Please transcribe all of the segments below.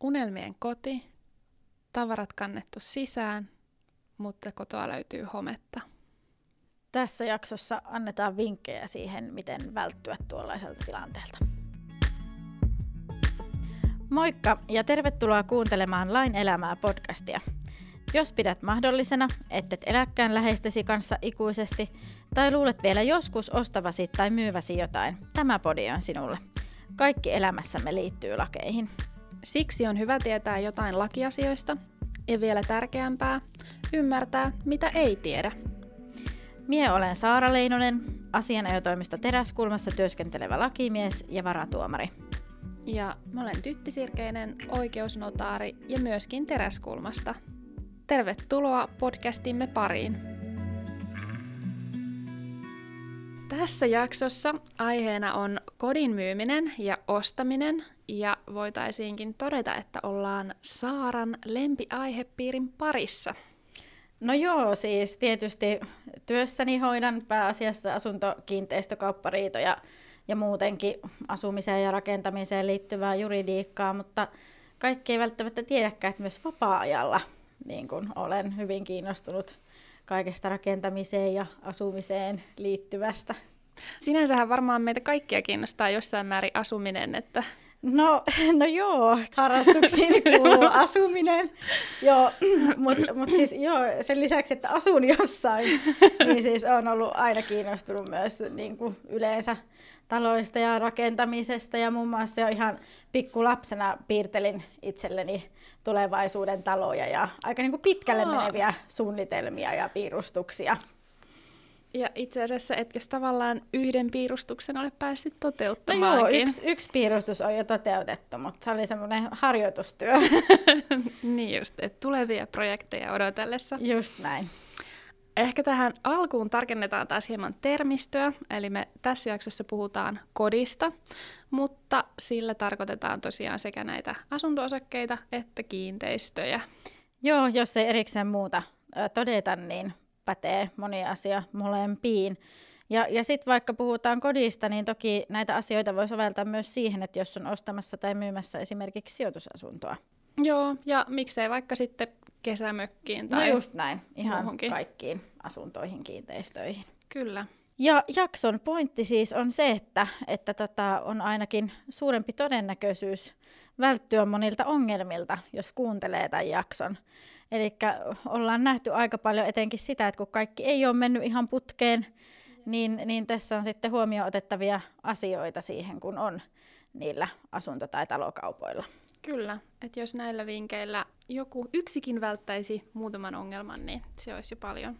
Unelmien koti, tavarat kannettu sisään, mutta kotoa löytyy hometta. Tässä jaksossa annetaan vinkkejä siihen, miten välttyä tuollaiselta tilanteelta. Moikka ja tervetuloa kuuntelemaan Lain elämää podcastia. Jos pidät mahdollisena, ettet eläkään läheistesi kanssa ikuisesti, tai luulet vielä joskus ostavasi tai myyväsi jotain, tämä podi on sinulle. Kaikki elämässämme liittyy lakeihin. Siksi on hyvä tietää jotain lakiasioista, ja vielä tärkeämpää, ymmärtää, mitä ei tiedä. Mie olen Saara Leinonen, asianajotoimisto Teräskulmassa työskentelevä lakimies ja varatuomari. Ja mä olen Tytti Sirkeinen, oikeusnotaari ja myöskin Teräskulmasta. Tervetuloa podcastimme pariin. Tässä jaksossa aiheena on kodin myyminen ja ostaminen, ja voitaisiinkin todeta, että ollaan Saaran lempiaihepiirin parissa. No joo, siis tietysti työssäni hoidan pääasiassa asuntokiinteistökauppariitoja ja muutenkin asumiseen ja rakentamiseen liittyvää juridiikkaa, mutta kaikki ei välttämättä tiedäkään, että myös vapaa-ajalla niin kun olen hyvin kiinnostunut kaikesta rakentamiseen ja asumiseen liittyvästä. Sinänsähän varmaan meitä kaikkia kiinnostaa jossain määrin asuminen, että No, no joo, harrastuksiin kuuluu asuminen. Joo, mutta mut siis joo, sen lisäksi, että asun jossain, niin siis on ollut aina kiinnostunut myös niin kuin yleensä taloista ja rakentamisesta. Ja muun muassa jo ihan pikkulapsena piirtelin itselleni tulevaisuuden taloja ja aika niin kuin pitkälle meneviä suunnitelmia ja piirustuksia. Ja itse asiassa etkö tavallaan yhden piirustuksen ole päässyt toteuttamaan. No joo, yksi, yksi piirustus on jo toteutettu, mutta se oli semmoinen harjoitustyö. niin just, että tulevia projekteja odotellessa. Just näin. Ehkä tähän alkuun tarkennetaan taas hieman termistöä, eli me tässä jaksossa puhutaan kodista, mutta sillä tarkoitetaan tosiaan sekä näitä asuntoosakkeita että kiinteistöjä. Joo, jos ei erikseen muuta todeta, niin pätee moni asia molempiin. Ja, ja sitten vaikka puhutaan kodista, niin toki näitä asioita voi soveltaa myös siihen, että jos on ostamassa tai myymässä esimerkiksi sijoitusasuntoa. Joo, ja miksei vaikka sitten kesämökkiin no tai No just näin, ihan muuhunkin. kaikkiin asuntoihin, kiinteistöihin. Kyllä. Ja jakson pointti siis on se, että, että tota, on ainakin suurempi todennäköisyys välttyä monilta ongelmilta, jos kuuntelee tämän jakson. Eli ollaan nähty aika paljon etenkin sitä, että kun kaikki ei ole mennyt ihan putkeen, niin, niin tässä on sitten huomioon otettavia asioita siihen, kun on niillä asunto- tai talokaupoilla. Kyllä, että jos näillä vinkkeillä joku yksikin välttäisi muutaman ongelman, niin se olisi jo paljon.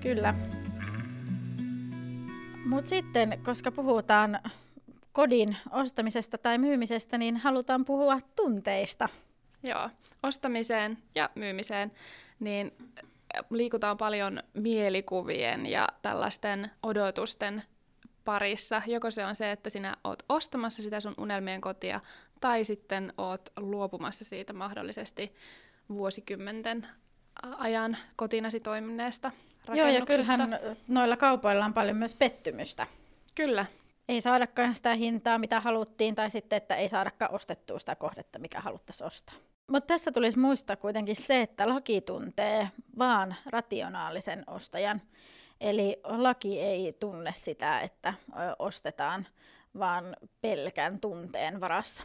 Kyllä. Mutta sitten, koska puhutaan kodin ostamisesta tai myymisestä, niin halutaan puhua tunteista. Joo, ostamiseen ja myymiseen, niin liikutaan paljon mielikuvien ja tällaisten odotusten parissa. Joko se on se, että sinä oot ostamassa sitä sun unelmien kotia, tai sitten oot luopumassa siitä mahdollisesti vuosikymmenten ajan kotinasi toimineesta Joo, ja kyllähän noilla kaupoilla on paljon myös pettymystä. Kyllä. Ei saadakaan sitä hintaa, mitä haluttiin, tai sitten, että ei saadakaan ostettua sitä kohdetta, mikä haluttaisiin ostaa. Mutta tässä tulisi muistaa kuitenkin se, että laki tuntee vaan rationaalisen ostajan. Eli laki ei tunne sitä, että ostetaan vaan pelkän tunteen varassa.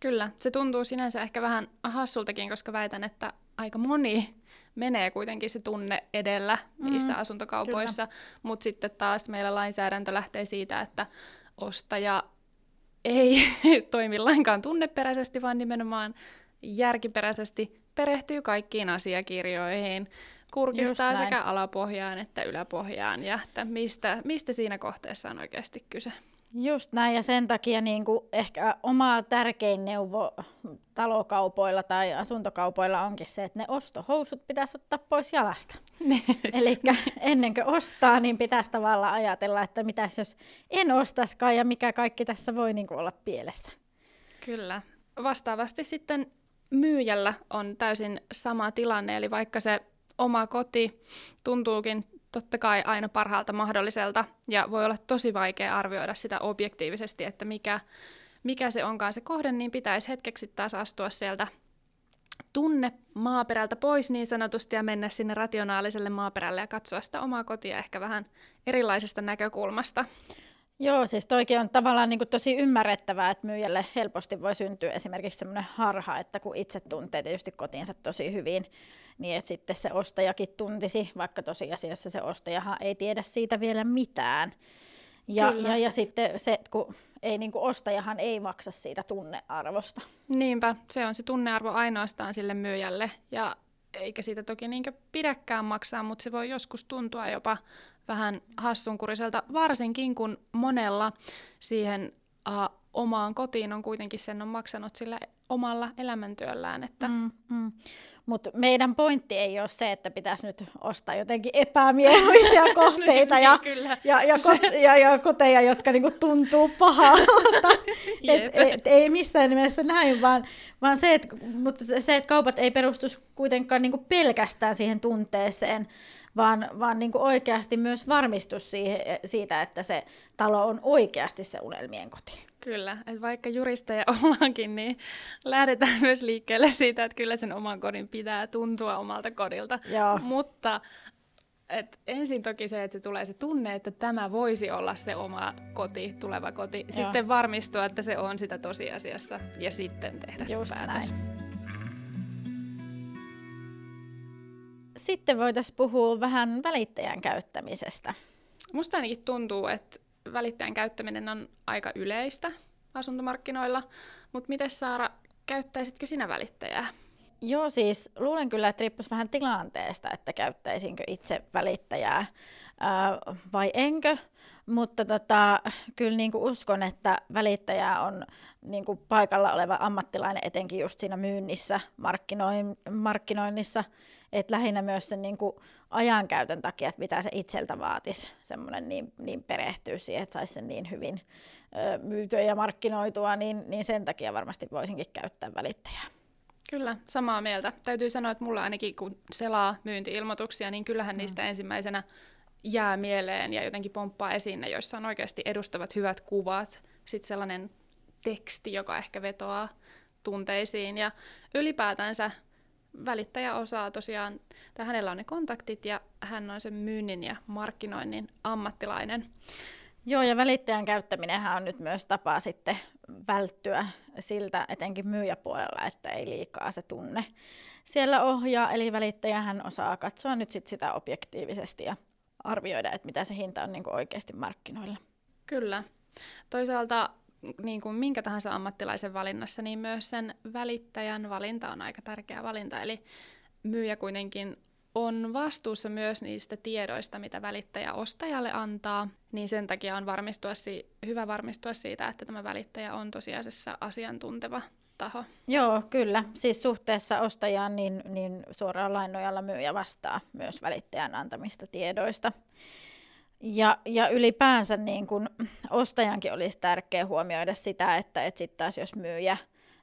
Kyllä, se tuntuu sinänsä ehkä vähän hassultakin, koska väitän, että aika moni menee kuitenkin se tunne edellä niissä mm, asuntokaupoissa, mutta sitten taas meillä lainsäädäntö lähtee siitä, että ostaja ei toimi lainkaan tunneperäisesti, vaan nimenomaan järkiperäisesti perehtyy kaikkiin asiakirjoihin, kurkistaa sekä alapohjaan että yläpohjaan. Ja että mistä, mistä siinä kohteessa on oikeasti kyse. Just näin, ja sen takia niin kuin ehkä oma tärkein neuvo talokaupoilla tai asuntokaupoilla onkin se, että ne ostohousut pitäisi ottaa pois jalasta. Eli ennen kuin ostaa, niin pitäisi tavallaan ajatella, että mitäs jos en ostaskaan ja mikä kaikki tässä voi niin kuin olla pielessä. Kyllä. Vastaavasti sitten myyjällä on täysin sama tilanne, eli vaikka se oma koti tuntuukin totta kai aina parhaalta mahdolliselta ja voi olla tosi vaikea arvioida sitä objektiivisesti, että mikä, mikä se onkaan se kohde, niin pitäisi hetkeksi taas astua sieltä tunne maaperältä pois niin sanotusti ja mennä sinne rationaaliselle maaperälle ja katsoa sitä omaa kotia ehkä vähän erilaisesta näkökulmasta. Joo, siis toikin on tavallaan niin tosi ymmärrettävää, että myyjälle helposti voi syntyä esimerkiksi semmoinen harha, että kun itse tuntee tietysti kotiinsa tosi hyvin, niin että sitten se ostajakin tuntisi, vaikka tosiasiassa se ostajahan ei tiedä siitä vielä mitään. Ja, ja, ja sitten se, kun ei niin kuin ostajahan ei maksa siitä tunnearvosta. Niinpä, se on se tunnearvo ainoastaan sille myyjälle ja eikä siitä toki niin pidäkään maksaa, mutta se voi joskus tuntua jopa vähän hassunkuriselta, varsinkin kun monella siihen uh, omaan kotiin on kuitenkin sen on maksanut sillä omalla elämäntyöllään. Että... Mm, mm. Mutta meidän pointti ei ole se, että pitäisi nyt ostaa jotenkin epämieluisia kohteita ja, niin, ja, ja, ko, ja, ja koteja, jotka niinku tuntuu pahalta. et, et, ei missään nimessä näin, vaan, vaan se, että, mutta se, että kaupat ei perustu kuitenkaan niinku pelkästään siihen tunteeseen, vaan, vaan niin kuin oikeasti myös varmistus siihen, siitä, että se talo on oikeasti se unelmien koti. Kyllä, että vaikka juristeja ollaankin, niin lähdetään myös liikkeelle siitä, että kyllä sen oman kodin pitää tuntua omalta kodilta. Joo. Mutta et ensin toki se, että se tulee se tunne, että tämä voisi olla se oma koti, tuleva koti. Joo. Sitten varmistua, että se on sitä tosiasiassa ja sitten tehdä Just se päätös. Näin. Sitten voitaisiin puhua vähän välittäjän käyttämisestä. Musta ainakin tuntuu, että välittäjän käyttäminen on aika yleistä asuntomarkkinoilla, mutta miten Saara, käyttäisitkö sinä välittäjää? Joo, siis luulen kyllä, että riippuisi vähän tilanteesta, että käyttäisinkö itse välittäjää ää, vai enkö. Mutta tota, kyllä niin kuin uskon, että välittäjä on niin kuin paikalla oleva ammattilainen etenkin just siinä myynnissä, markkinoin, markkinoinnissa, että lähinnä myös sen niin kuin ajankäytön takia, että mitä se itseltä vaatisi, semmoinen niin, niin perehtyä siihen, että saisi sen niin hyvin ö, myytyä ja markkinoitua, niin, niin sen takia varmasti voisinkin käyttää välittäjää. Kyllä, samaa mieltä. Täytyy sanoa, että mulla ainakin kun selaa myyntiilmoituksia, niin kyllähän mm. niistä ensimmäisenä jää mieleen ja jotenkin pomppaa esiin ne, joissa on oikeasti edustavat hyvät kuvat, sitten sellainen teksti, joka ehkä vetoaa tunteisiin ja ylipäätänsä välittäjä osaa tosiaan, tai hänellä on ne kontaktit ja hän on sen myynnin ja markkinoinnin ammattilainen. Joo, ja välittäjän käyttäminenhän on nyt myös tapa sitten välttyä siltä, etenkin myyjäpuolella, että ei liikaa se tunne siellä ohjaa. Eli välittäjähän osaa katsoa nyt sit sitä objektiivisesti ja arvioida, että mitä se hinta on niin kuin oikeasti markkinoilla. Kyllä. Toisaalta niin kuin minkä tahansa ammattilaisen valinnassa, niin myös sen välittäjän valinta on aika tärkeä valinta. Eli myyjä kuitenkin on vastuussa myös niistä tiedoista, mitä välittäjä ostajalle antaa, niin sen takia on varmistua si- hyvä varmistua siitä, että tämä välittäjä on tosiasiassa asiantunteva taho. Joo, kyllä. Siis suhteessa ostajaan niin, niin suoraan lain nojalla myyjä vastaa myös välittäjän antamista tiedoista. Ja, ja ylipäänsä niin kun ostajankin olisi tärkeää huomioida sitä, että, että sitten taas jos myyjä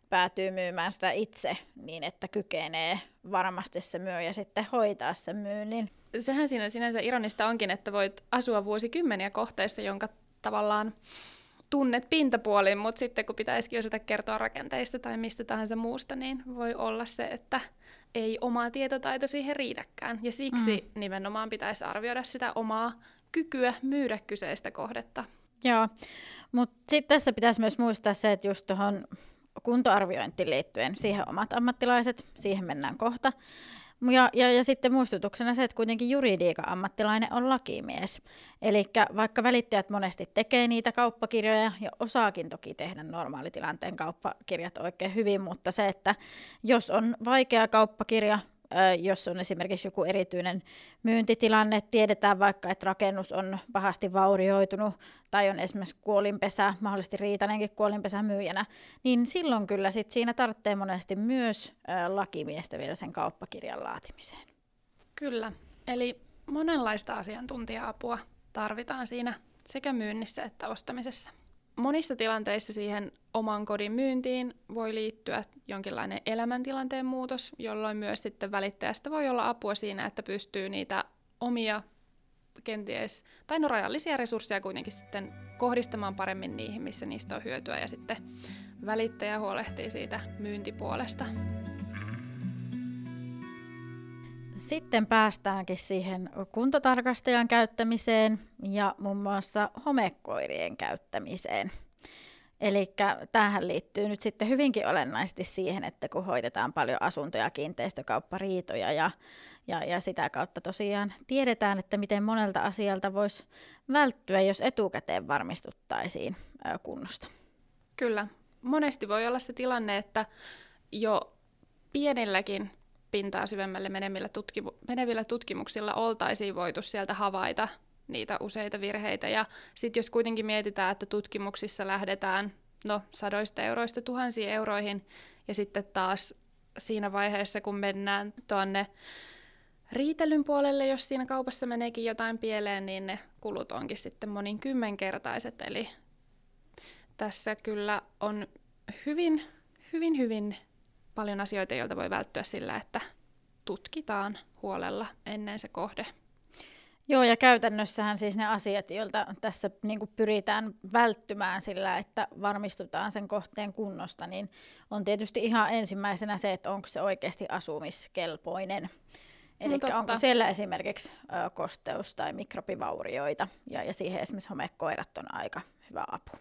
päätyy myymään sitä itse, niin että kykenee varmasti se myyjä sitten hoitaa sen myynnin. Sehän siinä sinänsä ironista onkin, että voit asua vuosikymmeniä kohteissa, jonka tavallaan tunnet pintapuolin, mutta sitten kun pitäisikin osata kertoa rakenteista tai mistä tahansa muusta, niin voi olla se, että ei oma tietotaito siihen riitäkään. Ja siksi mm. nimenomaan pitäisi arvioida sitä omaa kykyä myydä kyseistä kohdetta. Joo, mutta sitten tässä pitäisi myös muistaa se, että just tuohon kuntoarviointiin liittyen siihen omat ammattilaiset, siihen mennään kohta. Ja, ja, ja sitten muistutuksena se, että kuitenkin juridiikan ammattilainen on lakimies. Eli vaikka välittäjät monesti tekee niitä kauppakirjoja ja osaakin toki tehdä normaalitilanteen kauppakirjat oikein hyvin, mutta se, että jos on vaikea kauppakirja, jos on esimerkiksi joku erityinen myyntitilanne, tiedetään vaikka, että rakennus on pahasti vaurioitunut tai on esimerkiksi kuolinpesä, mahdollisesti riitanenkin kuolinpesä myyjänä, niin silloin kyllä sit siinä tarvitsee monesti myös lakimiestä vielä sen kauppakirjan laatimiseen. Kyllä, eli monenlaista asiantuntija-apua tarvitaan siinä sekä myynnissä että ostamisessa. Monissa tilanteissa siihen oman kodin myyntiin voi liittyä jonkinlainen elämäntilanteen muutos, jolloin myös sitten välittäjästä voi olla apua siinä, että pystyy niitä omia kenties, tai no rajallisia resursseja kuitenkin sitten kohdistamaan paremmin niihin, missä niistä on hyötyä ja sitten välittäjä huolehtii siitä myyntipuolesta. Sitten päästäänkin siihen kuntotarkastajan käyttämiseen ja muun muassa homekoirien käyttämiseen. Eli tähän liittyy nyt sitten hyvinkin olennaisesti siihen, että kun hoitetaan paljon asuntoja, kiinteistökauppariitoja ja, ja, ja sitä kautta tosiaan tiedetään, että miten monelta asialta voisi välttyä, jos etukäteen varmistuttaisiin kunnosta. Kyllä. Monesti voi olla se tilanne, että jo pienilläkin pintaa syvemmälle menevillä, tutkimu- menevillä tutkimuksilla oltaisiin voitu sieltä havaita niitä useita virheitä. Ja sitten jos kuitenkin mietitään, että tutkimuksissa lähdetään no, sadoista euroista tuhansiin euroihin, ja sitten taas siinä vaiheessa, kun mennään tuonne riitelyn puolelle, jos siinä kaupassa meneekin jotain pieleen, niin ne kulut onkin sitten monin kymmenkertaiset. Eli tässä kyllä on hyvin, hyvin, hyvin paljon asioita, joilta voi välttyä sillä, että tutkitaan huolella ennen se kohde. Joo, ja käytännössähän siis ne asiat, joilta tässä niin kuin pyritään välttymään sillä, että varmistutaan sen kohteen kunnosta, niin on tietysti ihan ensimmäisenä se, että onko se oikeasti asumiskelpoinen. Eli no onko siellä esimerkiksi ö, kosteus- tai mikrobivaurioita, ja, ja siihen esimerkiksi homekoirat on aika hyvä apu.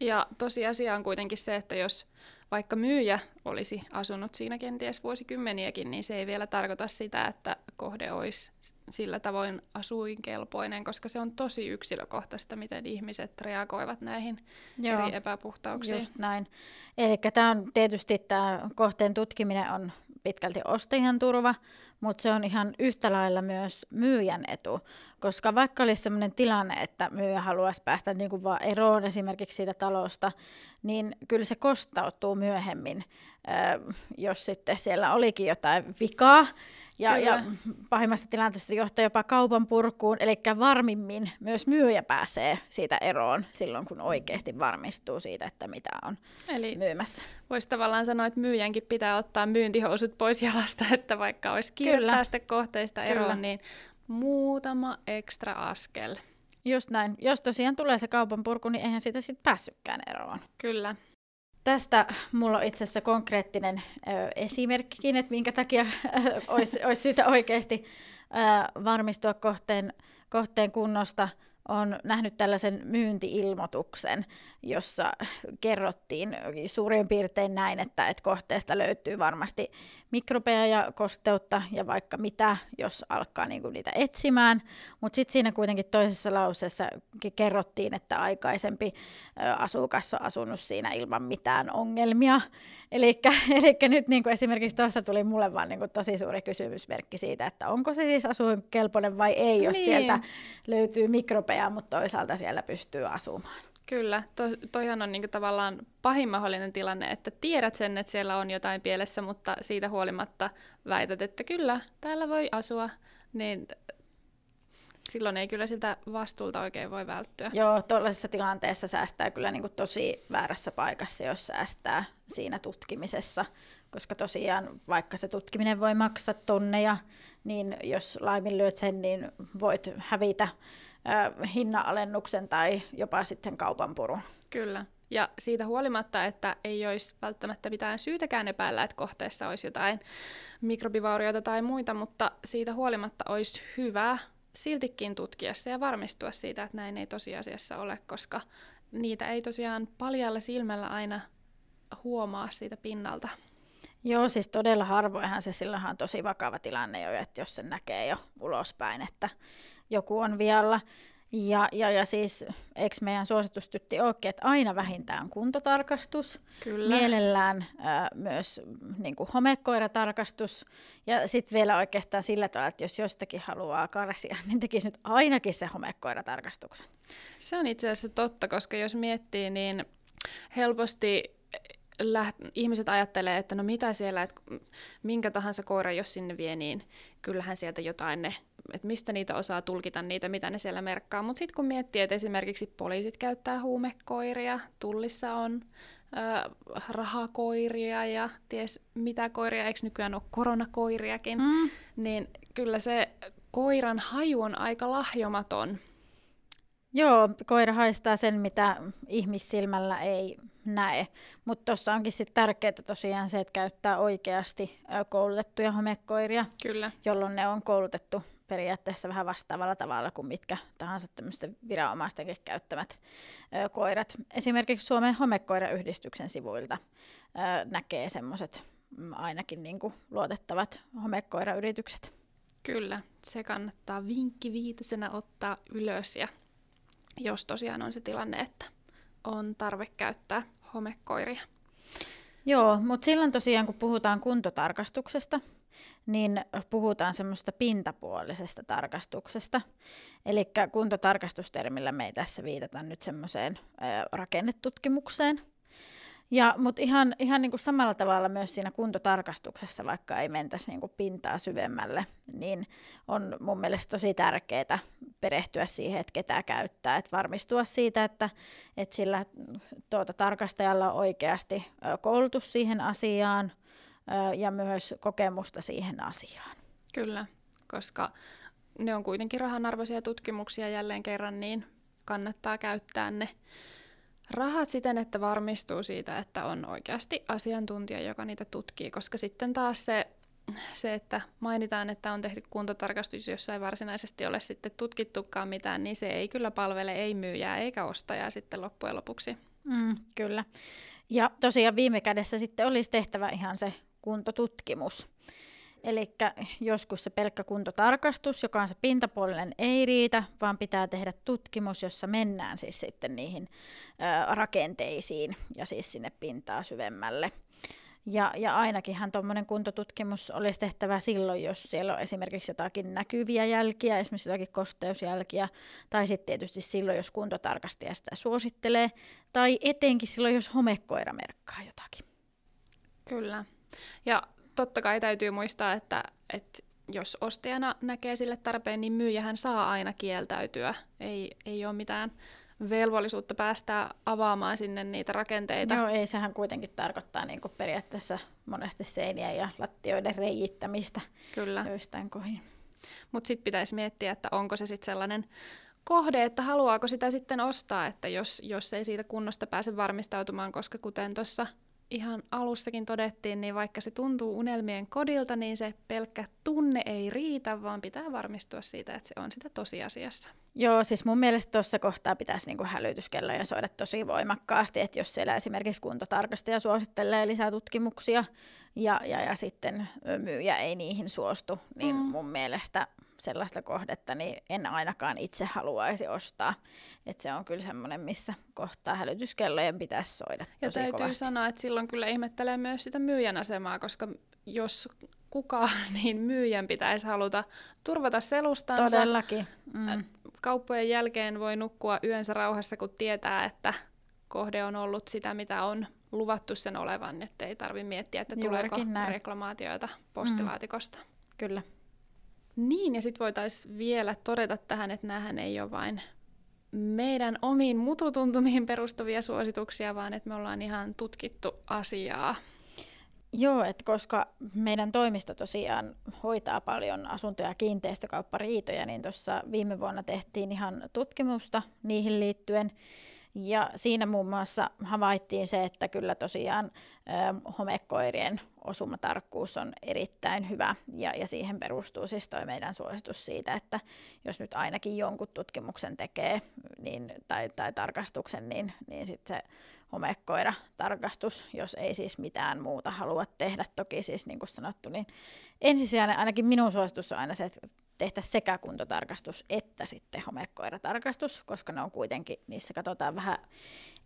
Ja tosiasia on kuitenkin se, että jos vaikka myyjä olisi asunut siinä kenties vuosikymmeniäkin, niin se ei vielä tarkoita sitä, että kohde olisi sillä tavoin asuinkelpoinen, koska se on tosi yksilökohtaista, miten ihmiset reagoivat näihin Joo, eri epäpuhtauksiin. Just näin. Eli tämä on tietysti tämä kohteen tutkiminen on pitkälti ostajan turva, mutta se on ihan yhtä lailla myös myyjän etu, koska vaikka olisi sellainen tilanne, että myyjä haluaisi päästä niin kuin vaan eroon esimerkiksi siitä talosta, niin kyllä se kostautuu myöhemmin, jos sitten siellä olikin jotain vikaa, ja, ja pahimmassa tilanteessa johtaa jopa kaupan purkuun, eli varmimmin myös myyjä pääsee siitä eroon silloin, kun oikeasti varmistuu siitä, että mitä on Eli myymässä. Voisi tavallaan sanoa, että myyjänkin pitää ottaa myyntihousut pois jalasta, että vaikka olisi kiire päästä kohteista eroon, Kyllä. niin muutama ekstra askel. Just näin. Jos tosiaan tulee se kaupan purku, niin eihän siitä sitten päässytkään eroon. Kyllä. Tästä mulla on itse asiassa konkreettinen ö, esimerkkikin, että minkä takia olisi, olisi syytä oikeasti ö, varmistua kohteen, kohteen kunnosta on nähnyt tällaisen myyntiilmoituksen, jossa kerrottiin suurin piirtein näin, että, että kohteesta löytyy varmasti mikrobeja ja kosteutta ja vaikka mitä, jos alkaa niin kuin niitä etsimään. Mutta sitten siinä kuitenkin toisessa lauseessa kerrottiin, että aikaisempi asukas on asunut siinä ilman mitään ongelmia. Eli nyt niin kuin esimerkiksi tuosta tuli mulle vaan niin kuin tosi suuri kysymysmerkki siitä, että onko se siis asuinkelpoinen vai ei, jos niin. sieltä löytyy mikrobeja, mutta toisaalta siellä pystyy asumaan. Kyllä, to, toihan on niinku tavallaan pahin mahdollinen tilanne, että tiedät sen, että siellä on jotain pielessä, mutta siitä huolimatta väität, että kyllä, täällä voi asua, niin silloin ei kyllä siltä vastuulta oikein voi välttyä. Joo, tuollaisessa tilanteessa säästää kyllä niin kuin tosi väärässä paikassa, jos säästää siinä tutkimisessa, koska tosiaan vaikka se tutkiminen voi maksaa tonneja, niin jos laiminlyöt sen, niin voit hävitä äh, hinnanalennuksen tai jopa sitten kaupan purun. Kyllä. Ja siitä huolimatta, että ei olisi välttämättä mitään syytäkään epäillä, että kohteessa olisi jotain mikrobivaurioita tai muita, mutta siitä huolimatta olisi hyvä siltikin tutkia se ja varmistua siitä, että näin ei tosiasiassa ole, koska niitä ei tosiaan paljalla silmällä aina huomaa siitä pinnalta. Joo, siis todella harvoinhan se silloinhan on tosi vakava tilanne jo, että jos se näkee jo ulospäin, että joku on vialla. Ja, ja, ja siis eikö meidän suositustytti olekin, että aina vähintään kuntotarkastus, Kyllä. mielellään ää, myös niin kuin homekoiratarkastus ja sitten vielä oikeastaan sillä tavalla, että jos jostakin haluaa karsia, niin tekisi nyt ainakin se homekoiratarkastuksen. Se on itse asiassa totta, koska jos miettii, niin helposti läht- ihmiset ajattelee, että no mitä siellä, että minkä tahansa koira, jos sinne vie, niin kyllähän sieltä jotain ne, että mistä niitä osaa tulkita niitä, mitä ne siellä merkkaa. Mutta sitten kun miettii, että esimerkiksi poliisit käyttää huumekoiria, tullissa on ö, rahakoiria ja ties mitä koiria, eikö nykyään ole koronakoiriakin, mm. niin kyllä se koiran haju on aika lahjomaton. Joo, koira haistaa sen, mitä ihmissilmällä ei näe. Mutta tuossa onkin sitten tärkeää tosiaan se, että käyttää oikeasti koulutettuja homekoiria, Kyllä. jolloin ne on koulutettu periaatteessa vähän vastaavalla tavalla kuin mitkä tahansa tämmöisten viranomaistenkin käyttämät ö, koirat. Esimerkiksi Suomen homekoirayhdistyksen sivuilta ö, näkee semmoiset mm, ainakin niin kuin luotettavat homekoirayritykset. Kyllä, se kannattaa vinkki viitosenä ottaa ylös ja jos tosiaan on se tilanne, että on tarve käyttää homekoiria. Joo, mutta silloin tosiaan kun puhutaan kuntotarkastuksesta, niin puhutaan semmoista pintapuolisesta tarkastuksesta. Eli kuntotarkastustermillä me ei tässä viitata nyt semmoiseen rakennetutkimukseen, ja, mutta ihan, ihan niin kuin samalla tavalla myös siinä kuntotarkastuksessa, vaikka ei mentäisi niin kuin pintaa syvemmälle, niin on mun mielestä tosi tärkeää perehtyä siihen, että ketä käyttää, että varmistua siitä, että, että sillä tuota, tarkastajalla on oikeasti koulutus siihen asiaan ja myös kokemusta siihen asiaan. Kyllä, koska ne on kuitenkin rahanarvoisia tutkimuksia jälleen kerran, niin kannattaa käyttää ne rahat siten, että varmistuu siitä, että on oikeasti asiantuntija, joka niitä tutkii, koska sitten taas se, se että mainitaan, että on tehty kuntotarkastus, jossa ei varsinaisesti ole sitten tutkittukaan mitään, niin se ei kyllä palvele ei myyjää eikä ostajaa sitten loppujen lopuksi. Mm, kyllä. Ja tosiaan viime kädessä sitten olisi tehtävä ihan se kuntotutkimus. Eli joskus se pelkkä kuntotarkastus, joka on se pintapuolinen, ei riitä, vaan pitää tehdä tutkimus, jossa mennään siis sitten niihin ö, rakenteisiin ja siis sinne pintaa syvemmälle. Ja, ja ainakinhan tuommoinen kuntotutkimus olisi tehtävä silloin, jos siellä on esimerkiksi jotakin näkyviä jälkiä, esimerkiksi jotakin kosteusjälkiä, tai sitten tietysti silloin, jos kuntotarkastaja sitä suosittelee, tai etenkin silloin, jos homekoira merkkaa jotakin. Kyllä. Ja totta kai täytyy muistaa, että, että jos ostajana näkee sille tarpeen, niin myyjähän saa aina kieltäytyä. Ei, ei ole mitään velvollisuutta päästää avaamaan sinne niitä rakenteita. Joo, ei, sehän kuitenkin tarkoittaa niin kuin periaatteessa monesti seiniä ja lattioiden reijittämistä Kyllä. joistain kohin. Mutta sitten pitäisi miettiä, että onko se sitten sellainen kohde, että haluaako sitä sitten ostaa, että jos, jos ei siitä kunnosta pääse varmistautumaan, koska kuten tuossa ihan alussakin todettiin, niin vaikka se tuntuu unelmien kodilta, niin se pelkkä tunne ei riitä, vaan pitää varmistua siitä, että se on sitä tosiasiassa. Joo, siis mun mielestä tuossa kohtaa pitäisi niinku hälytyskelloja soida tosi voimakkaasti, että jos siellä esimerkiksi kuntotarkastaja suosittelee lisää tutkimuksia ja, ja, ja sitten myyjä ei niihin suostu, niin mm. mun mielestä sellaista kohdetta, niin en ainakaan itse haluaisi ostaa. Et se on kyllä semmoinen, missä kohtaa hälytyskellojen pitäisi soida tosi Ja täytyy kovasti. sanoa, että silloin kyllä ihmettelee myös sitä myyjän asemaa, koska jos kukaan, niin myyjän pitäisi haluta turvata selustansa. Todellakin. Mm. Kauppojen jälkeen voi nukkua yönsä rauhassa, kun tietää, että kohde on ollut sitä, mitä on luvattu sen olevan, että ei tarvitse miettiä, että Juurikin tuleeko näin. reklamaatioita postilaatikosta. Mm. Kyllä. Niin, ja sitten voitaisiin vielä todeta tähän, että näähän ei ole vain meidän omiin mututuntumiin perustuvia suosituksia, vaan että me ollaan ihan tutkittu asiaa. Joo, että koska meidän toimisto tosiaan hoitaa paljon asunto- ja kiinteistökauppariitoja, niin tuossa viime vuonna tehtiin ihan tutkimusta niihin liittyen. Ja siinä muun muassa havaittiin se, että kyllä tosiaan ö, homekoirien osumatarkkuus on erittäin hyvä ja, ja siihen perustuu siis toi meidän suositus siitä, että jos nyt ainakin jonkun tutkimuksen tekee niin, tai, tai tarkastuksen, niin, niin sitten se homekoira-tarkastus, jos ei siis mitään muuta halua tehdä. Toki siis niin kuin sanottu, niin ensisijainen ainakin minun suositus on aina se, että tehtäisiin sekä kuntotarkastus että sitten homekoiratarkastus, koska ne on kuitenkin, niissä katsotaan vähän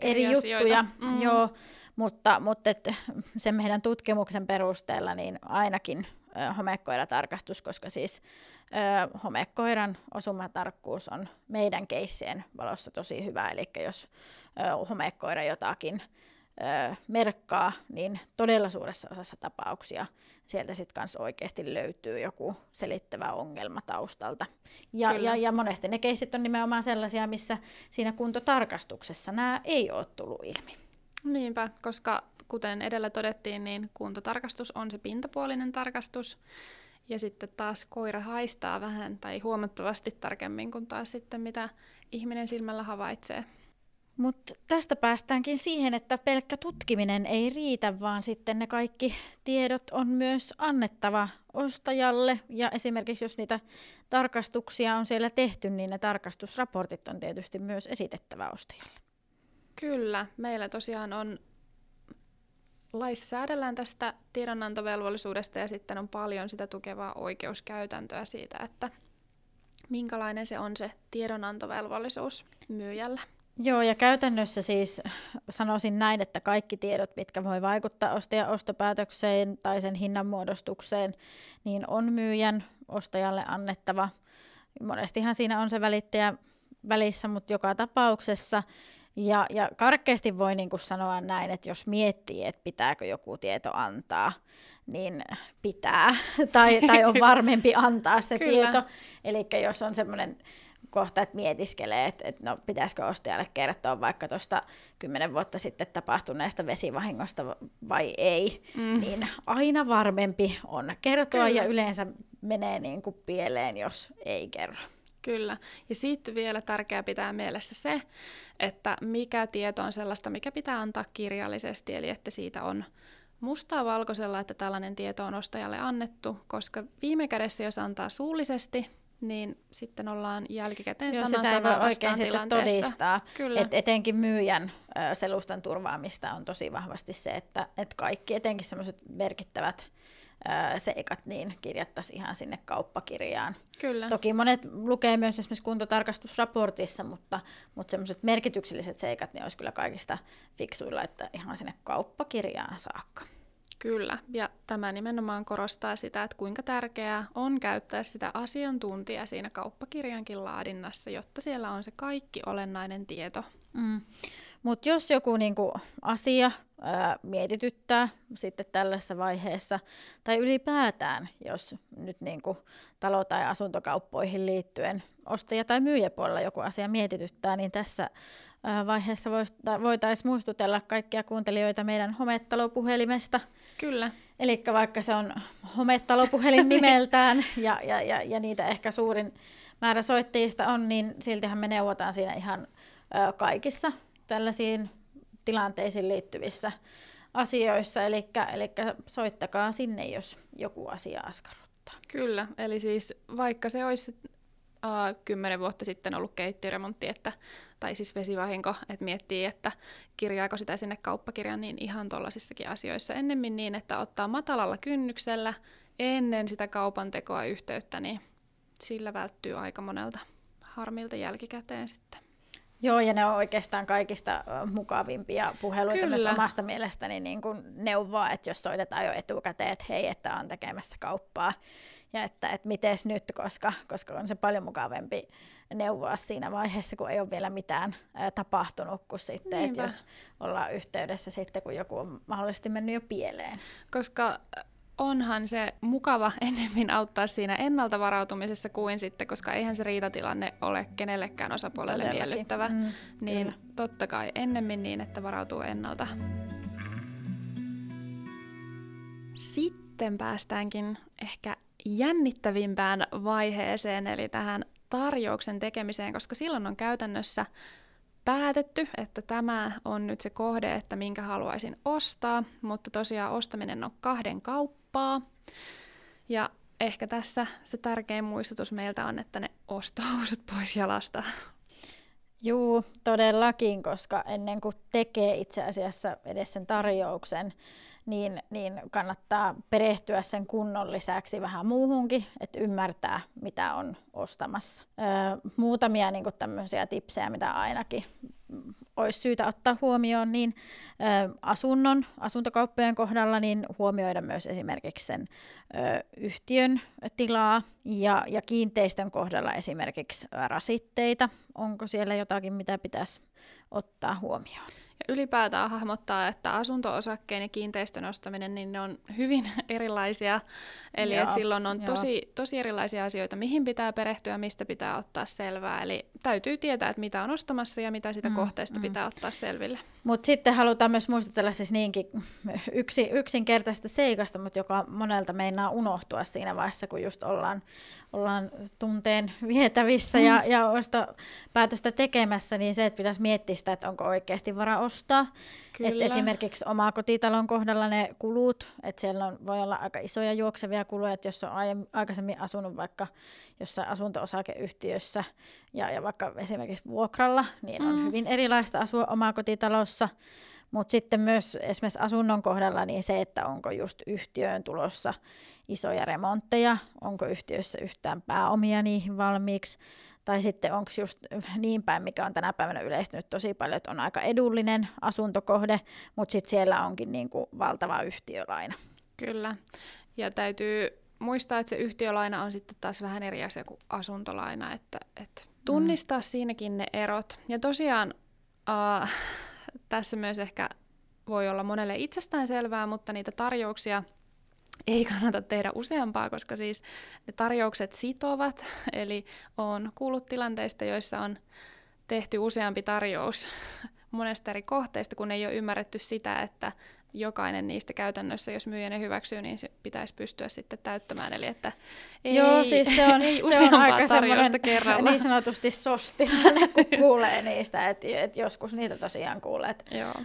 eri, eri juttuja. Mm. Joo, mutta, mutta et, sen meidän tutkimuksen perusteella niin ainakin ö, homekoiratarkastus, koska siis ö, homekoiran osumatarkkuus on meidän keissien valossa tosi hyvä, eli jos ö, homekoira jotakin ö, merkkaa, niin todella suuressa osassa tapauksia sieltä sitten kanssa oikeasti löytyy joku selittävä ongelma taustalta. Ja, ja, ja monesti ne keissit on nimenomaan sellaisia, missä siinä kuntotarkastuksessa nämä ei ole tullut ilmi. Niinpä, koska kuten edellä todettiin, niin kuntotarkastus on se pintapuolinen tarkastus. Ja sitten taas koira haistaa vähän tai huomattavasti tarkemmin kuin taas sitten mitä ihminen silmällä havaitsee. Mutta tästä päästäänkin siihen, että pelkkä tutkiminen ei riitä, vaan sitten ne kaikki tiedot on myös annettava ostajalle. Ja esimerkiksi jos niitä tarkastuksia on siellä tehty, niin ne tarkastusraportit on tietysti myös esitettävä ostajalle. Kyllä, meillä tosiaan on laissa säädellään tästä tiedonantovelvollisuudesta ja sitten on paljon sitä tukevaa oikeuskäytäntöä siitä, että minkälainen se on se tiedonantovelvollisuus myyjällä. Joo, ja käytännössä siis sanoisin näin, että kaikki tiedot, mitkä voi vaikuttaa ostajan ostopäätökseen tai sen hinnanmuodostukseen, niin on myyjän ostajalle annettava. Monestihan siinä on se välittäjä välissä, mutta joka tapauksessa ja, ja karkeasti voi niin kuin sanoa näin, että jos miettii, että pitääkö joku tieto antaa, niin pitää, tai, tai on varmempi antaa se tieto. Eli jos on semmoinen kohta, että mietiskelee, että, että no, pitäisikö ostajalle kertoa vaikka tuosta kymmenen vuotta sitten tapahtuneesta vesivahingosta vai ei, mm. niin aina varmempi on kertoa Kyllä. ja yleensä menee niin kuin pieleen, jos ei kerro. Kyllä. Ja sitten vielä tärkeää pitää mielessä se, että mikä tieto on sellaista, mikä pitää antaa kirjallisesti, eli että siitä on mustaa valkoisella, että tällainen tieto on ostajalle annettu, koska viime kädessä jos antaa suullisesti, niin sitten ollaan jälkikäteen Joo, sana sitä ei oikein sitten todistaa. Kyllä. Et etenkin myyjän ö, selustan turvaamista on tosi vahvasti se, että et kaikki, etenkin sellaiset merkittävät seikat niin kirjattaisiin ihan sinne kauppakirjaan. Kyllä. Toki monet lukee myös esimerkiksi kuntotarkastusraportissa, mutta, mutta semmoiset merkitykselliset seikat niin olisi kyllä kaikista fiksuilla, että ihan sinne kauppakirjaan saakka. Kyllä, ja tämä nimenomaan korostaa sitä, että kuinka tärkeää on käyttää sitä asiantuntijaa siinä kauppakirjankin laadinnassa, jotta siellä on se kaikki olennainen tieto. Mm. Mutta jos joku niinku asia ää, mietityttää sitten tällaisessa vaiheessa, tai ylipäätään, jos nyt niinku talo- tai asuntokauppoihin liittyen ostaja- tai myyjäpuolella joku asia mietityttää, niin tässä vaiheessa voitaisiin muistutella kaikkia kuuntelijoita meidän hometalopuhelimesta. Kyllä. Eli vaikka se on hometalopuhelin nimeltään ja, ja, ja, ja niitä ehkä suurin määrä soittajista on, niin siltihän me neuvotaan siinä ihan ö, kaikissa tällaisiin tilanteisiin liittyvissä asioissa. Eli, soittakaa sinne, jos joku asia askarruttaa. Kyllä, eli siis vaikka se olisi kymmenen vuotta sitten ollut keittiöremontti, että, tai siis vesivahinko, että miettii, että kirjaako sitä sinne kauppakirjaan, niin ihan tuollaisissakin asioissa ennemmin niin, että ottaa matalalla kynnyksellä ennen sitä kaupan tekoa yhteyttä, niin sillä välttyy aika monelta harmilta jälkikäteen sitten. Joo, ja ne on oikeastaan kaikista mukavimpia puheluita Kyllä. myös omasta mielestäni niin kuin neuvoa, että jos soitetaan jo etukäteen, että hei, että on tekemässä kauppaa, ja että, että miten nyt, koska, koska on se paljon mukavampi neuvoa siinä vaiheessa, kun ei ole vielä mitään ää, tapahtunut, kuin sitten, että jos ollaan yhteydessä sitten, kun joku on mahdollisesti mennyt jo pieleen. Koska onhan se mukava enemmän auttaa siinä ennalta varautumisessa kuin sitten, koska eihän se riitatilanne ole kenellekään osapuolelle Todellakin. miellyttävä, mm, niin kyllä. totta kai ennemmin niin, että varautuu ennalta. Sitten päästäänkin ehkä jännittävimpään vaiheeseen, eli tähän tarjouksen tekemiseen, koska silloin on käytännössä päätetty, että tämä on nyt se kohde, että minkä haluaisin ostaa, mutta tosiaan ostaminen on kahden kauppaa. Ja ehkä tässä se tärkein muistutus meiltä on, että ne ostohousut pois jalasta. Juu, todellakin, koska ennen kuin tekee itse asiassa edes sen tarjouksen, niin, niin kannattaa perehtyä sen kunnon lisäksi vähän muuhunkin, että ymmärtää, mitä on ostamassa. Öö, muutamia niin tämmöisiä tipsejä, mitä ainakin olisi syytä ottaa huomioon, niin ö, asunnon, asuntokauppojen kohdalla niin huomioida myös esimerkiksi sen ö, yhtiön tilaa ja, ja kiinteistön kohdalla esimerkiksi rasitteita. Onko siellä jotakin, mitä pitäisi ottaa huomioon? Ja ylipäätään hahmottaa, että asunto-osakkeen ja kiinteistön ostaminen, niin ne on hyvin erilaisia. Eli että silloin on tosi, tosi erilaisia asioita, mihin pitää perehtyä, mistä pitää ottaa selvää. Eli täytyy tietää, että mitä on ostamassa ja mitä sitä mm, kohteesta mm. pitää ottaa selville. Mutta sitten halutaan myös muistutella siis niinkin yksi, yksinkertaisesta seikasta, mutta joka monelta meinaa unohtua siinä vaiheessa, kun just ollaan, ollaan tunteen vietävissä mm. ja, ja päätöstä tekemässä, niin se, että pitäisi miettiä sitä, että onko oikeasti vara ostaa. Et esimerkiksi oma kotitalon kohdalla ne kulut, että siellä on, voi olla aika isoja juoksevia kuluja, että jos on aikaisemmin asunut vaikka jossain asunto-osakeyhtiössä ja, ja vaikka esimerkiksi vuokralla, niin on mm. hyvin erilaista asua omakotitalossa. Mutta sitten myös esimerkiksi asunnon kohdalla niin se, että onko just yhtiöön tulossa isoja remontteja, onko yhtiössä yhtään pääomia niihin valmiiksi, tai sitten onko just niin päin, mikä on tänä päivänä yleistynyt tosi paljon, että on aika edullinen asuntokohde, mutta sitten siellä onkin niin kuin valtava yhtiölaina. Kyllä, ja täytyy muistaa, että se yhtiölaina on sitten taas vähän eri asia kuin asuntolaina, että, että tunnistaa mm. siinäkin ne erot. Ja tosiaan uh, tässä myös ehkä voi olla monelle itsestään selvää, mutta niitä tarjouksia ei kannata tehdä useampaa, koska siis ne tarjoukset sitovat, eli on kuullut tilanteista, joissa on tehty useampi tarjous monesta eri kohteesta, kun ei ole ymmärretty sitä, että jokainen niistä käytännössä, jos myyjä ne hyväksyy, niin se pitäisi pystyä sitten täyttämään. Eli että ei, Joo, siis se on, ei se on aika tarjousta kerralla. niin sanotusti sostilainen, kun kuulee niistä. Että et joskus niitä tosiaan kuulee, että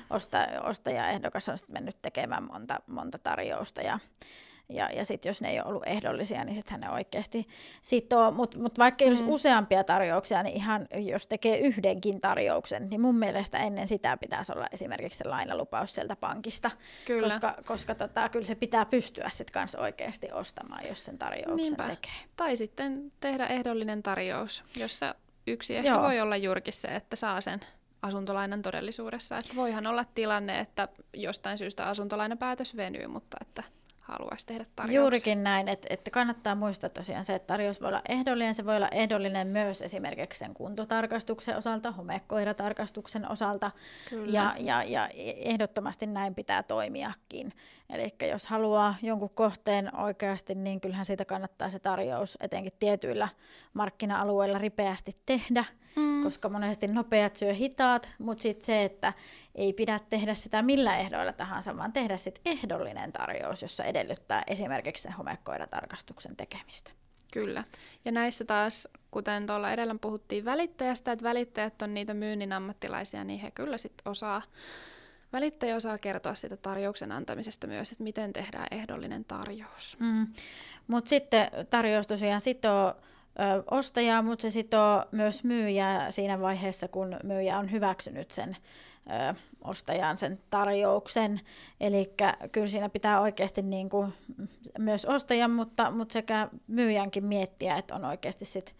osta, ostajaehdokas on mennyt tekemään monta, monta tarjousta. Ja, ja, ja sitten jos ne ei ole ollut ehdollisia, niin sitten ne oikeasti sitoo. Mutta mut vaikka ei olisi mm. useampia tarjouksia, niin ihan jos tekee yhdenkin tarjouksen, niin mun mielestä ennen sitä pitäisi olla esimerkiksi se lainalupaus sieltä pankista. Kyllä. Koska, koska tota, kyllä se pitää pystyä sitten kanssa oikeasti ostamaan, jos sen tarjouksen Niinpä. tekee. Tai sitten tehdä ehdollinen tarjous, jossa yksi ehkä Joo. voi olla juurikin se, että saa sen asuntolainan todellisuudessa. Että voihan olla tilanne, että jostain syystä asuntolainapäätös venyy, mutta että haluaisi tehdä tarjouksen. Juurikin näin, että, että kannattaa muistaa tosiaan se, että tarjous voi olla ehdollinen. Se voi olla ehdollinen myös esimerkiksi sen kuntotarkastuksen osalta, homekoiratarkastuksen osalta. Ja, ja, ja ehdottomasti näin pitää toimiakin. Eli jos haluaa jonkun kohteen oikeasti, niin kyllähän siitä kannattaa se tarjous etenkin tietyillä markkina-alueilla ripeästi tehdä, mm. koska monesti nopeat syö hitaat, mutta sitten se, että ei pidä tehdä sitä millä ehdoilla tahansa, vaan tehdä sitten ehdollinen tarjous, jossa edellyttää esimerkiksi sen homekoiratarkastuksen tekemistä. Kyllä. Ja näissä taas, kuten tuolla edellä puhuttiin välittäjästä, että välittäjät on niitä myynnin ammattilaisia, niin he kyllä sitten osaa välittäjä osaa kertoa siitä tarjouksen antamisesta myös, että miten tehdään ehdollinen tarjous. Mm. Mutta sitten tarjous tosiaan sitoo ö, ostajaa, mutta se sitoo myös myyjää siinä vaiheessa, kun myyjä on hyväksynyt sen ö, ostajan sen tarjouksen. Eli kyllä siinä pitää oikeasti niin kuin myös ostajan, mutta, mutta sekä myyjänkin miettiä, että on oikeasti sit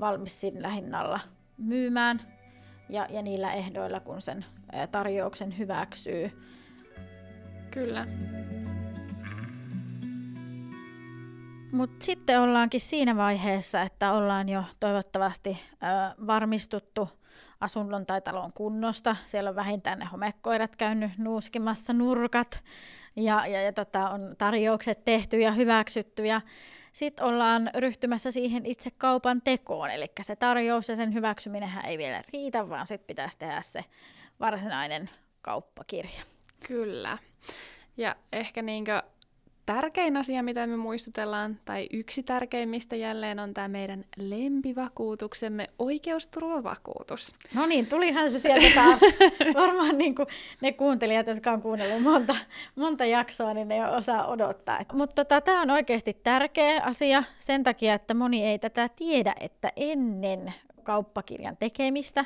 valmis sillä hinnalla myymään ja, ja niillä ehdoilla, kun sen tarjouksen hyväksyy. Kyllä. Mutta sitten ollaankin siinä vaiheessa, että ollaan jo toivottavasti ö, varmistuttu asunnon tai talon kunnosta. Siellä on vähintään ne homekoirat käynyt nuuskimassa nurkat ja, ja, ja tota, on tarjoukset tehty ja hyväksytty. Ja sitten ollaan ryhtymässä siihen itse kaupan tekoon, eli se tarjous ja sen hyväksyminen ei vielä riitä, vaan sitten pitäisi tehdä se varsinainen kauppakirja. Kyllä. Ja ehkä niinkö tärkein asia, mitä me muistutellaan, tai yksi tärkeimmistä jälleen on tämä meidän lempivakuutuksemme, oikeusturvavakuutus. No niin, tulihan se sieltä taas. Varmaan niin kuin ne kuuntelijat, jotka on kuunnellut monta, monta jaksoa, niin ne osaa odottaa. Mutta tota, tämä on oikeasti tärkeä asia sen takia, että moni ei tätä tiedä, että ennen kauppakirjan tekemistä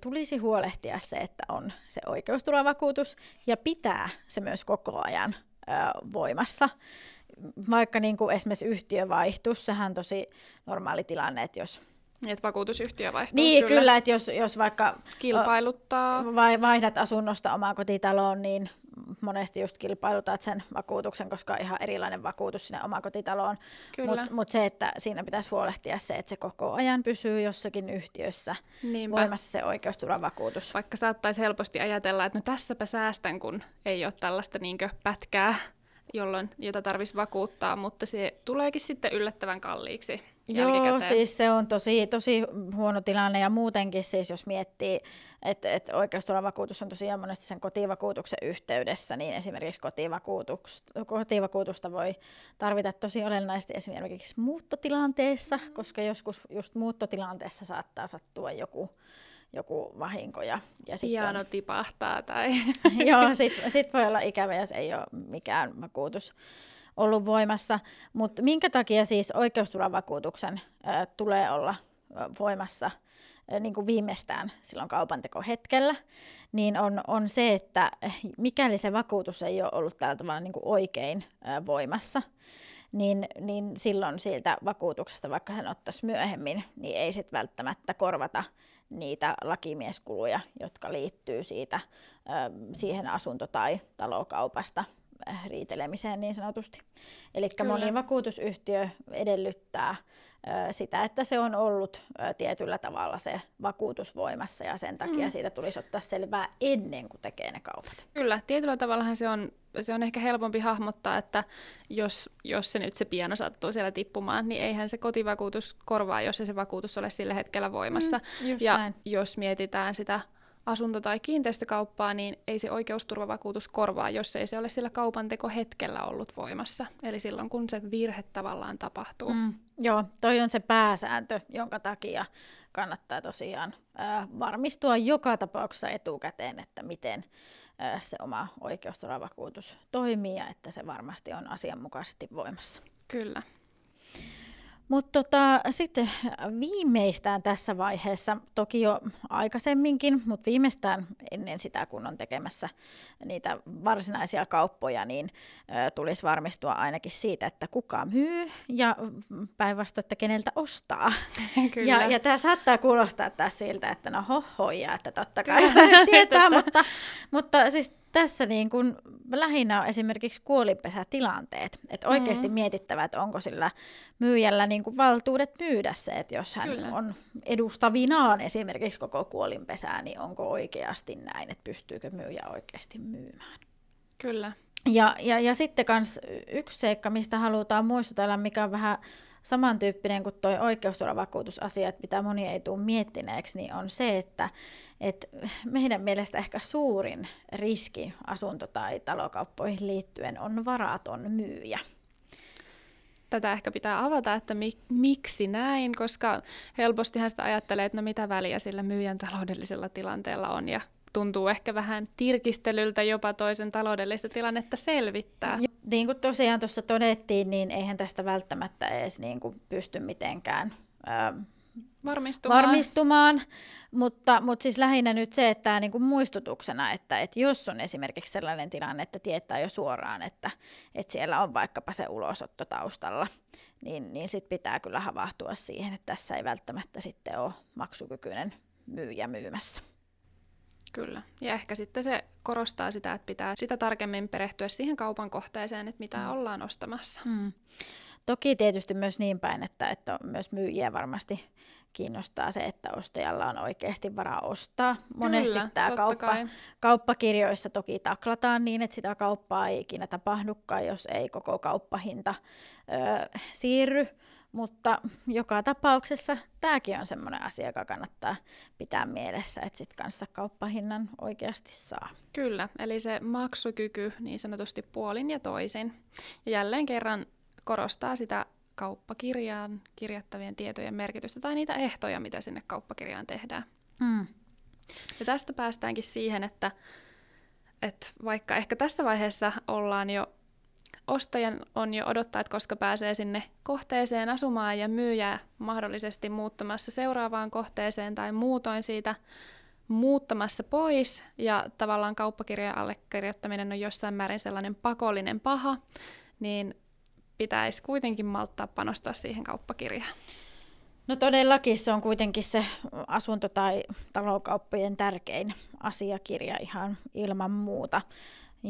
tulisi huolehtia se, että on se oikeusturvavakuutus ja pitää se myös koko ajan voimassa. Vaikka niin kuin esimerkiksi yhtiö vaihtuu, sehän on tosi normaali tilanne, että jos että vakuutusyhtiö vaihtuu. Niin, kyllä, kyllä että jos, jos vaikka kilpailuttaa. Vai, vaihdat asunnosta omaan kotitaloon, niin monesti just kilpailutat sen vakuutuksen, koska on ihan erilainen vakuutus sinne omakotitaloon. Mutta mut se, että siinä pitäisi huolehtia se, että se koko ajan pysyy jossakin yhtiössä Niinpä. voimassa se oikeusturvavakuutus. Vaikka saattaisi helposti ajatella, että no tässäpä säästän, kun ei ole tällaista niinkö pätkää, jolloin, jota tarvitsisi vakuuttaa, mutta se tuleekin sitten yllättävän kalliiksi. Joo, siis se on tosi, tosi huono tilanne ja muutenkin siis jos miettii, että, että oikeusturvavakuutus on tosiaan monesti sen kotivakuutuksen yhteydessä, niin esimerkiksi kotivakuutusta voi tarvita tosi olennaisesti esimerkiksi muuttotilanteessa, koska joskus just muuttotilanteessa saattaa sattua joku joku vahinko. Ja, ja sit Piano on... tipahtaa tai... Joo, sitten sit voi olla ikävä, jos ei ole mikään vakuutus ollut voimassa. Mutta minkä takia siis oikeusturvavakuutuksen tulee olla voimassa niin kuin viimeistään silloin kaupantekohetkellä, niin on, on se, että mikäli se vakuutus ei ole ollut tällä tavalla niin kuin oikein voimassa, niin, niin silloin siitä vakuutuksesta, vaikka sen ottaisi myöhemmin, niin ei sitten välttämättä korvata niitä lakimieskuluja, jotka liittyy siitä, siihen asunto- tai talokaupasta riitelemiseen niin sanotusti. Eli moni vakuutusyhtiö edellyttää sitä, että se on ollut tietyllä tavalla se vakuutus voimassa ja sen takia mm. siitä tulisi ottaa selvää ennen kuin tekee ne kaupat. Kyllä, tietyllä tavallahan se on, se on ehkä helpompi hahmottaa, että jos, jos se nyt se piano sattuu siellä tippumaan, niin eihän se kotivakuutus korvaa, jos ei se vakuutus ole sillä hetkellä voimassa. Mm, ja näin. jos mietitään sitä asunto- tai kiinteistökauppaa, niin ei se oikeusturvavakuutus korvaa, jos ei se ole sillä kaupanteko hetkellä ollut voimassa. Eli silloin, kun se virhe tavallaan tapahtuu. Mm, joo, toi on se pääsääntö, jonka takia kannattaa tosiaan äh, varmistua joka tapauksessa etukäteen, että miten äh, se oma oikeusturvavakuutus toimii ja että se varmasti on asianmukaisesti voimassa. Kyllä. Mutta tota, sitten viimeistään tässä vaiheessa, toki jo aikaisemminkin, mutta viimeistään ennen sitä, kun on tekemässä niitä varsinaisia kauppoja, niin ö, tulisi varmistua ainakin siitä, että kuka myy ja päinvastoin, että keneltä ostaa. Kyllä. Ja, ja tämä saattaa kuulostaa taas siltä, että no hohoja, että totta kai sitä tietää, mutta, mutta siis tässä niin kun lähinnä on esimerkiksi kuolinpesätilanteet. Että oikeasti mm. mietittävä, että onko sillä myyjällä niin kuin valtuudet myydä se, että jos hän Kyllä. on edustavinaan esimerkiksi koko kuolinpesää, niin onko oikeasti näin, että pystyykö myyjä oikeasti myymään. Kyllä. Ja, ja, ja sitten myös yksi seikka, mistä halutaan muistutella, mikä on vähän samantyyppinen kuin tuo oikeusturvavakuutusasia, että mitä moni ei tule miettineeksi, niin on se, että, että meidän mielestä ehkä suurin riski asunto- tai talokauppoihin liittyen on varaton myyjä. Tätä ehkä pitää avata, että mi- miksi näin, koska helpostihan sitä ajattelee, että no mitä väliä sillä myyjän taloudellisella tilanteella on ja tuntuu ehkä vähän tirkistelyltä jopa toisen taloudellista tilannetta selvittää. Niin kuin tosiaan tuossa todettiin, niin eihän tästä välttämättä edes niin kuin pysty mitenkään ää, varmistumaan. varmistumaan. Mutta, mutta siis lähinnä nyt se, että niin kuin muistutuksena, että, että jos on esimerkiksi sellainen tilanne, että tietää jo suoraan, että, että siellä on vaikkapa se ulosotto taustalla, niin, niin sit pitää kyllä havahtua siihen, että tässä ei välttämättä sitten ole maksukykyinen myyjä myymässä. Kyllä. Ja ehkä sitten se korostaa sitä, että pitää sitä tarkemmin perehtyä siihen kaupan kohteeseen, että mitä mm. ollaan ostamassa. Mm. Toki tietysti myös niin päin, että, että myös myyjiä varmasti kiinnostaa se, että ostajalla on oikeasti varaa ostaa. Monesti Kyllä, tämä kauppa, kauppakirjoissa toki taklataan niin, että sitä kauppaa ei ikinä tapahdukaan, jos ei koko kauppahinta ö, siirry. Mutta joka tapauksessa tämäkin on sellainen asia, joka kannattaa pitää mielessä, että sitten kanssa kauppahinnan oikeasti saa. Kyllä, eli se maksukyky niin sanotusti puolin ja toisin. Ja jälleen kerran korostaa sitä kauppakirjaan kirjattavien tietojen merkitystä tai niitä ehtoja, mitä sinne kauppakirjaan tehdään. Mm. Ja tästä päästäänkin siihen, että, että vaikka ehkä tässä vaiheessa ollaan jo ostajan on jo odottaa, että koska pääsee sinne kohteeseen asumaan ja myyjä mahdollisesti muuttamassa seuraavaan kohteeseen tai muutoin siitä muuttamassa pois ja tavallaan kauppakirjan allekirjoittaminen on jossain määrin sellainen pakollinen paha, niin pitäisi kuitenkin malttaa panostaa siihen kauppakirjaan. No todellakin se on kuitenkin se asunto- tai talokauppojen tärkein asiakirja ihan ilman muuta.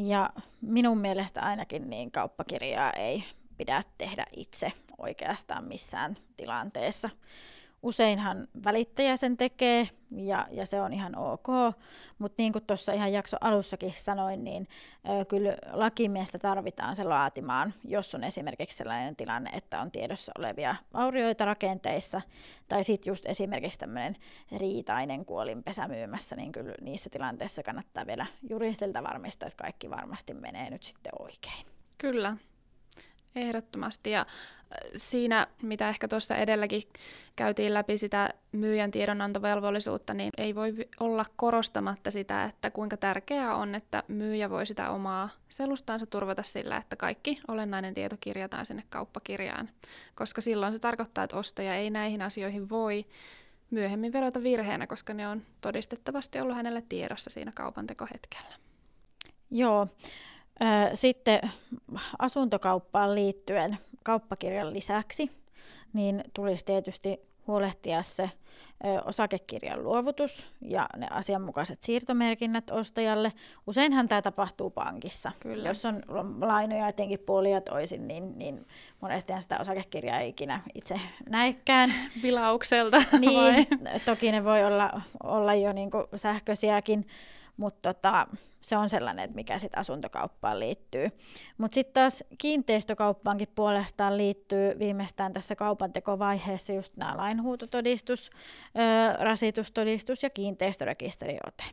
Ja minun mielestä ainakin niin kauppakirjaa ei pidä tehdä itse oikeastaan missään tilanteessa. Useinhan välittäjä sen tekee ja, ja se on ihan ok, mutta niin kuin tuossa ihan jakso alussakin sanoin, niin ö, kyllä lakimiestä tarvitaan se laatimaan, jos on esimerkiksi sellainen tilanne, että on tiedossa olevia vaurioita rakenteissa, tai sitten just esimerkiksi tämmöinen riitainen kuolinpesä myymässä, niin kyllä niissä tilanteissa kannattaa vielä juristilta varmistaa, että kaikki varmasti menee nyt sitten oikein. Kyllä, Ehdottomasti. Ja siinä, mitä ehkä tuossa edelläkin käytiin läpi sitä myyjän tiedonantovelvollisuutta, niin ei voi olla korostamatta sitä, että kuinka tärkeää on, että myyjä voi sitä omaa selustaansa turvata sillä, että kaikki olennainen tieto kirjataan sinne kauppakirjaan. Koska silloin se tarkoittaa, että ostaja ei näihin asioihin voi myöhemmin verota virheenä, koska ne on todistettavasti ollut hänelle tiedossa siinä kaupantekohetkellä. Joo. Sitten asuntokauppaan liittyen kauppakirjan lisäksi, niin tulisi tietysti huolehtia se osakekirjan luovutus ja ne asianmukaiset siirtomerkinnät ostajalle. Useinhan tämä tapahtuu pankissa. Kyllä. Jos on lainoja etenkin puoli ja toisin, niin, niin monestihan sitä osakekirjaa ei ikinä itse näikään. Vilaukselta Niin, toki ne voi olla, olla jo niin sähköisiäkin, mutta tota, se on sellainen, että mikä sitten asuntokauppaan liittyy. Mutta sitten taas kiinteistökauppaankin puolestaan liittyy viimeistään tässä kaupantekovaiheessa just nämä lainhuutotodistus, ö, rasitustodistus ja kiinteistörekisteriote.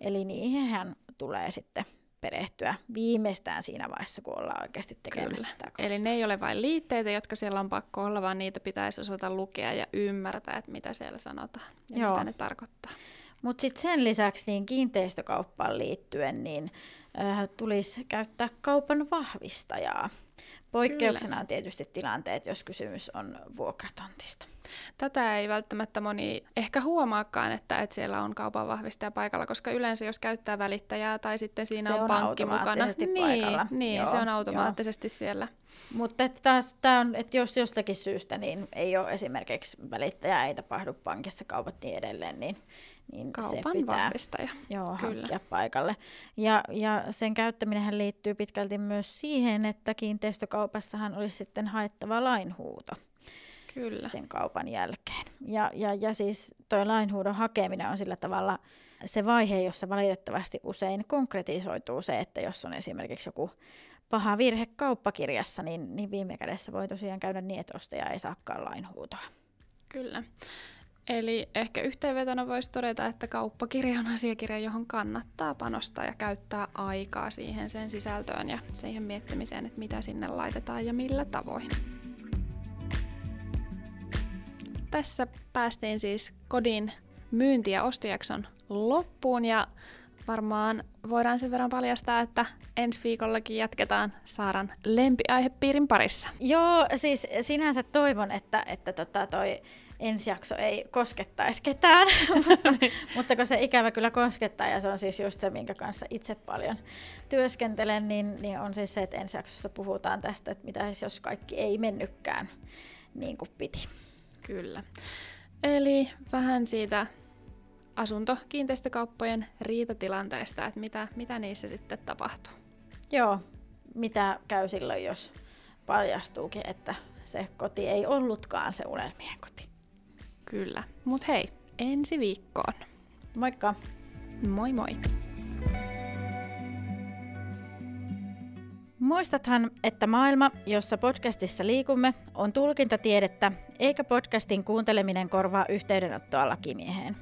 Eli niihin tulee sitten perehtyä viimeistään siinä vaiheessa, kun ollaan oikeasti tekemässä sitä. Eli ne ei ole vain liitteitä, jotka siellä on pakko olla, vaan niitä pitäisi osata lukea ja ymmärtää, että mitä siellä sanotaan ja Joo. mitä ne tarkoittaa. Mutta sitten sen lisäksi niin kiinteistökauppaan liittyen niin äh, tulisi käyttää kaupan vahvistajaa. Poikkeuksena Kyllä. on tietysti tilanteet, jos kysymys on vuokratontista. Tätä ei välttämättä moni ehkä huomaakaan, että, että siellä on kaupan vahvistaja paikalla, koska yleensä jos käyttää välittäjää tai sitten siinä se on, on pankki mukana, niin, paikalla. niin joo, se on automaattisesti joo. siellä. Mutta että taas, tää on, että jos jostakin syystä niin ei ole esimerkiksi välittäjä, ei tapahdu pankissa kaupat niin edelleen, niin, niin Kaupan se pitää vahvistaja. Joo, Kyllä. hankkia paikalle. Ja, ja sen käyttäminen liittyy pitkälti myös siihen, että kiinteistökaupassahan olisi sitten haettava lainhuuto. Kyllä. sen kaupan jälkeen. Ja, ja, ja siis tuo lainhuudon hakeminen on sillä tavalla se vaihe, jossa valitettavasti usein konkretisoituu se, että jos on esimerkiksi joku paha virhe kauppakirjassa, niin, niin viime kädessä voi tosiaan käydä niin, että ostaja ei saakaan lainhuutoa. Kyllä. Eli ehkä yhteenvetona voisi todeta, että kauppakirja on asiakirja, johon kannattaa panostaa ja käyttää aikaa siihen sen sisältöön ja siihen miettimiseen, että mitä sinne laitetaan ja millä tavoin. Tässä päästiin siis kodin myynti- ja ostojakson loppuun ja varmaan voidaan sen verran paljastaa, että ensi viikollakin jatketaan Saaran lempiaihepiirin parissa. Joo, siis sinänsä toivon, että, että tota toi ensi jakso ei koskettaisi ketään, mutta kun se ikävä kyllä koskettaa ja se on siis just se, minkä kanssa itse paljon työskentelen, niin, niin on siis se, että ensi jaksossa puhutaan tästä, että mitä siis jos kaikki ei mennykään niin kuin piti. Kyllä. Eli vähän siitä asuntokiinteistökauppojen riitatilanteesta, että mitä, mitä niissä sitten tapahtuu. Joo, mitä käy silloin, jos paljastuukin, että se koti ei ollutkaan se unelmien koti. Kyllä. Mut hei, ensi viikkoon. Moikka! Moi moi! Muistathan, että maailma, jossa podcastissa liikumme, on tulkintatiedettä, eikä podcastin kuunteleminen korvaa yhteydenottoa lakimieheen.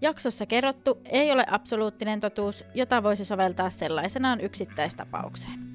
Jaksossa kerrottu ei ole absoluuttinen totuus, jota voisi soveltaa sellaisenaan yksittäistapaukseen.